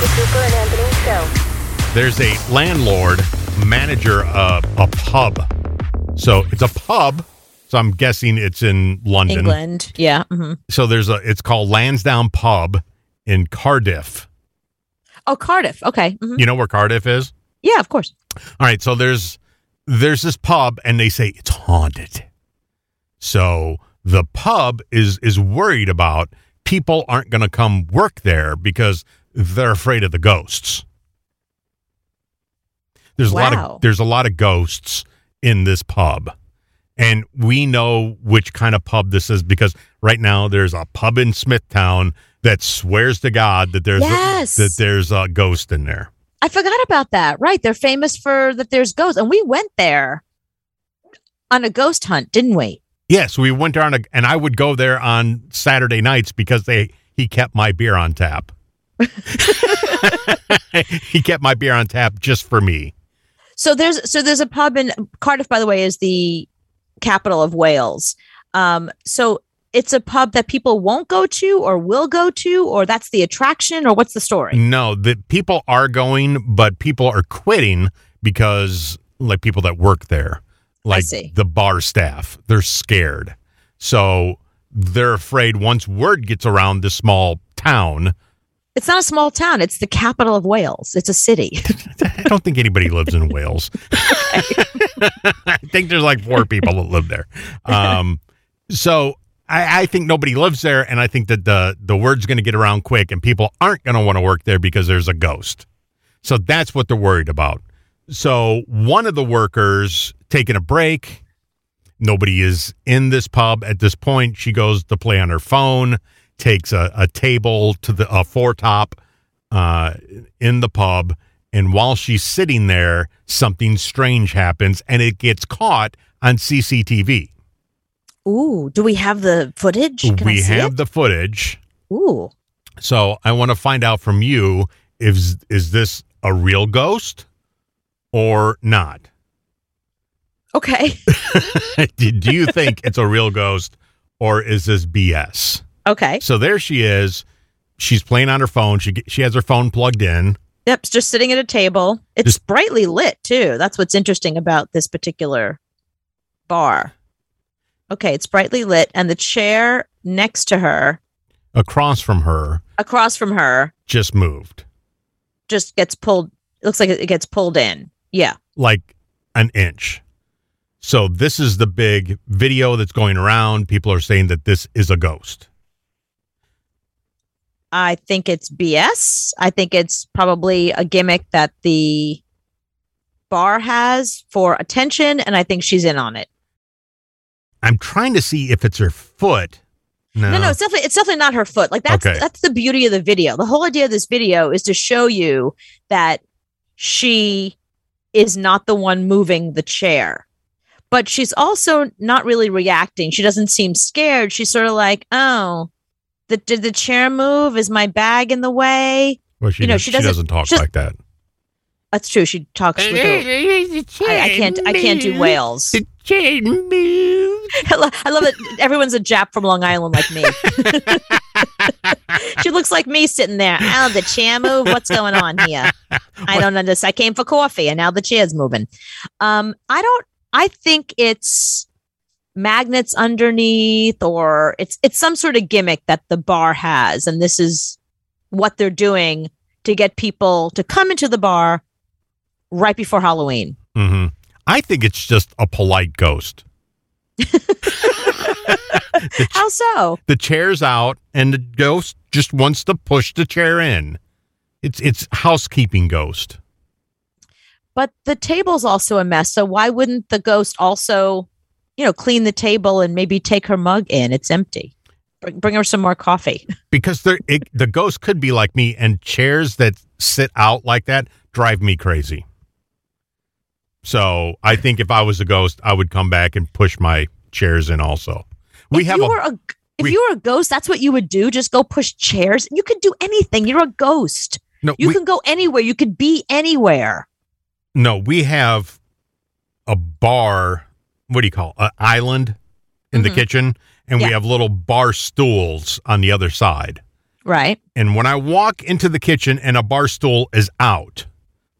The Cooper and Anthony Show. There's a landlord manager of a pub. So it's a pub. So I'm guessing it's in London. England. Yeah. hmm So there's a it's called Lansdowne Pub in Cardiff. Oh, Cardiff. Okay. hmm You know where Cardiff is? Yeah, of course. All right, so there's there's this pub and they say it's haunted. So the pub is is worried about people aren't going to come work there because they're afraid of the ghosts. There's a lot of there's a lot of ghosts in this pub. And we know which kind of pub this is because right now there's a pub in Smithtown that swears to God that there's Yes. that there's a ghost in there. I forgot about that. Right. They're famous for that there's ghosts. And we went there on a ghost hunt, didn't we? Yes, we went down, a, and I would go there on Saturday nights because they he kept my beer on tap. he kept my beer on tap just for me. So there's so there's a pub in Cardiff, by the way, is the capital of Wales. Um, so it's a pub that people won't go to or will go to, or that's the attraction, or what's the story? No, the people are going, but people are quitting because like people that work there, like the bar staff, they're scared. So they're afraid once word gets around this small town. It's not a small town; it's the capital of Wales. It's a city. I don't think anybody lives in Wales. I think there's like four people that live there. Um, so I, I think nobody lives there, and I think that the the word's going to get around quick, and people aren't going to want to work there because there's a ghost. So that's what they're worried about. So one of the workers taking a break. Nobody is in this pub at this point. She goes to play on her phone, takes a, a table to the a foretop uh, in the pub, and while she's sitting there, something strange happens, and it gets caught on CCTV. Ooh, do we have the footage? Can I we have it? the footage, Ooh, so I want to find out from you: is is this a real ghost or not? okay, do do you think it's a real ghost or is this BS? Okay. So there she is. She's playing on her phone. She she has her phone plugged in. Yep, just sitting at a table. It's Just- brightly lit too. That's what's interesting about this particular bar. Okay, it's brightly lit, and the chair next to her, Across from her, across from her, just moved just gets pulled. Looks like it gets pulled in. Yeah. like an inch. So this is the big video that's going around. People are saying that this is a ghost. I think it's BS. I think it's probably a gimmick that the bar has for attention, and I think she's in on it. I'm trying to see if it's her foot. No, No, no, it's definitely it's definitely not her foot. Like that's Okay. that's the beauty of the video. The whole idea of this video is to show you that she is not the one moving the chair. But she's also not really reacting. She doesn't seem scared. She's sort of like, "Oh, the, did the chair move? Is my bag in the way?" well, she, you know, does- she she doesn't- doesn't talk she doesn't- like that. That's true. She talks with her. I, I can't. I can't do Wales. The moved. I lo- I love that everyone's a Jap from Long Island like me. she looks like me sitting there. Oh, the chair move. What's going on here? I don't understand. I came for coffee, and now the chair's moving. Um, I don't. I think it's magnets underneath, or it's it's some sort of gimmick that the bar has, and this is what they're doing to get people to come into the bar right before Halloween. hmm I think it's just a polite ghost. ch- How so? the chair's out, and the ghost just wants to push the chair in. It's it's housekeeping ghost. But the table's also a mess. So why wouldn't the ghost also, you know, clean the table and maybe take her mug in? It's empty. Bring, bring her some more coffee. because there it, the ghost could be like me and chairs that sit out like that drive me crazy so i think if i was a ghost i would come back and push my chairs in also we if have you a, were a if we- you were a ghost, that's what you would do. Just go push chairs. You could do anything. You're a ghost. no You we, can go anywhere. You could be anywhere. no we have a bar what do you call an island in the Mhm. kitchen and we have little bar stools on the other side Right. And when I walk into the kitchen and a bar stool is out,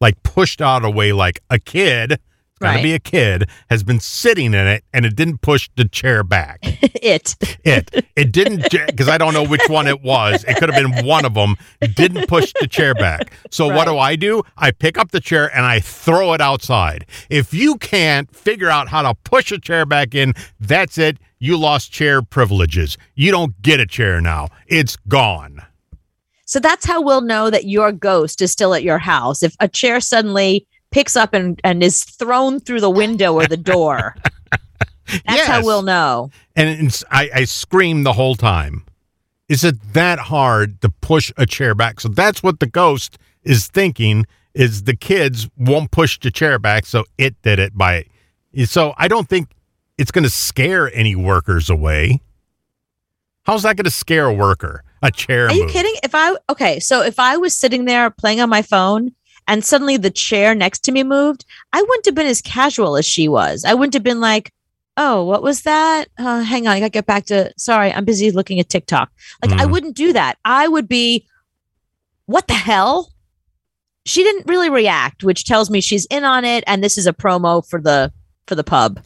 like pushed out away like a kid, gotta Right. be a kid, has been sitting in it and it didn't push the chair back. it. It. It didn't, because I don't know which one it was. It could have been one of them. Didn't push the chair back. So what do I do? I pick up the chair and I throw it outside. If you can't figure out how to push a chair back in, that's it. You lost chair privileges. You don't get a chair now. It's gone. So that's how we'll know that your ghost is still at your house. If a chair suddenly picks up and, and is thrown through the window or the door, that's how we'll know. And I, I screamed the whole time. Is it that hard to push a chair back? So that's what the ghost is thinking is the kids won't push the chair back, so it did it by so I don't think it's gonna scare any workers away. How's that gonna scare a worker? A chair Are you move? kidding? If I okay, so if I was sitting there playing on my phone and suddenly the chair next to me moved, I wouldn't have been as casual as she was. I wouldn't have been like, "Oh, what was that? Uh, hang on, I got to get back to. Sorry, I'm busy looking at TikTok." Like I Mhm. wouldn't do that. I would be, "What the hell?" She didn't really react, which tells me she's in on it, and this is a promo for the for the pub.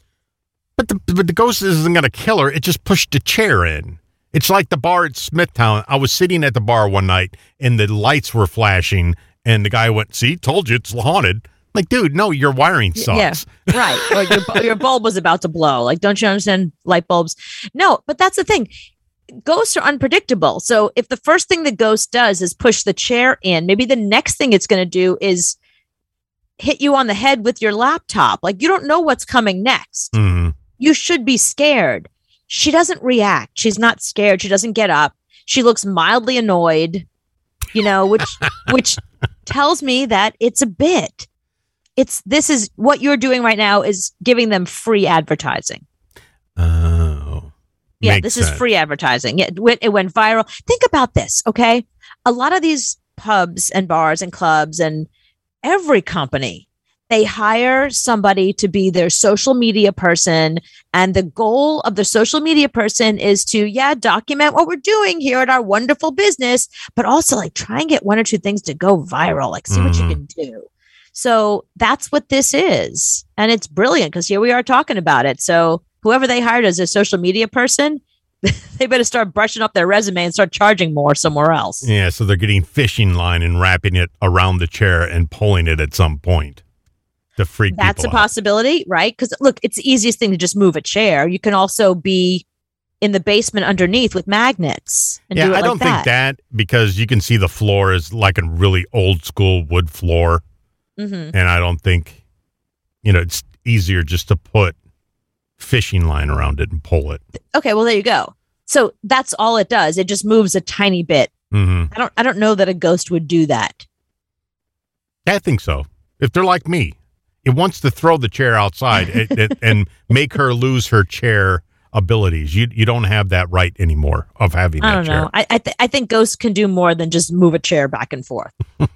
But the but the ghost isn't gonna kill her. It just pushed the chair in. It's like the bar at Smithtown. I was sitting at the bar one night and the lights were flashing, and the guy went, "See, told you it's haunted." Like, dude, no, your wiring Y- yeah. sucks. right. Or your, your bulb was about to blow. Like don't you understand light bulbs? No but that's the thing. Ghosts are unpredictable. So if the first thing the ghost does is push the chair in maybe the next thing it's going to do is hit you on the head with your laptop. Like you don't know what's coming next. Mhm. you should be scared. She doesn't react. She's not scared. She doesn't get up. She looks mildly annoyed you know which which tells me that it's a bit. It's this is what you're doing right now is giving them free advertising. Oh, yeah this is free advertising. Yeah, it went, it went viral. Think about this okay? A lot of these pubs and bars and clubs and every company they hire somebody to be their social media person. And the goal of the social media person is to yeah document what we're doing here at our wonderful business but also like try and get one or two things to go viral like see what you Mhm. can do. So that's what this is. And it's brilliant because here we are talking about it. So whoever they hired as a social media person they better start brushing up their resume and start charging more somewhere else. Yeah. So they're getting fishing line and wrapping it around the chair and pulling it at some point to freak that's a out. possibility right? Because look it's the easiest thing to just move a chair. You can also be in the basement underneath with magnets and Yeah, do it I like don't think that. because you can see the floor is like a really old school wood floor, hmm and I don't think you know it's easier just to put fishing line around it and pull it. okay well there you go. So that's all it does. It just moves a tiny bit. Hmm i don't i don't know that a ghost would do that. I think so. If they're like me, it wants to throw the chair outside and, make her lose her chair abilities. You you don't have that right anymore of having i that don't chair. know i I, th- I think ghosts can do more than just move a chair back and forth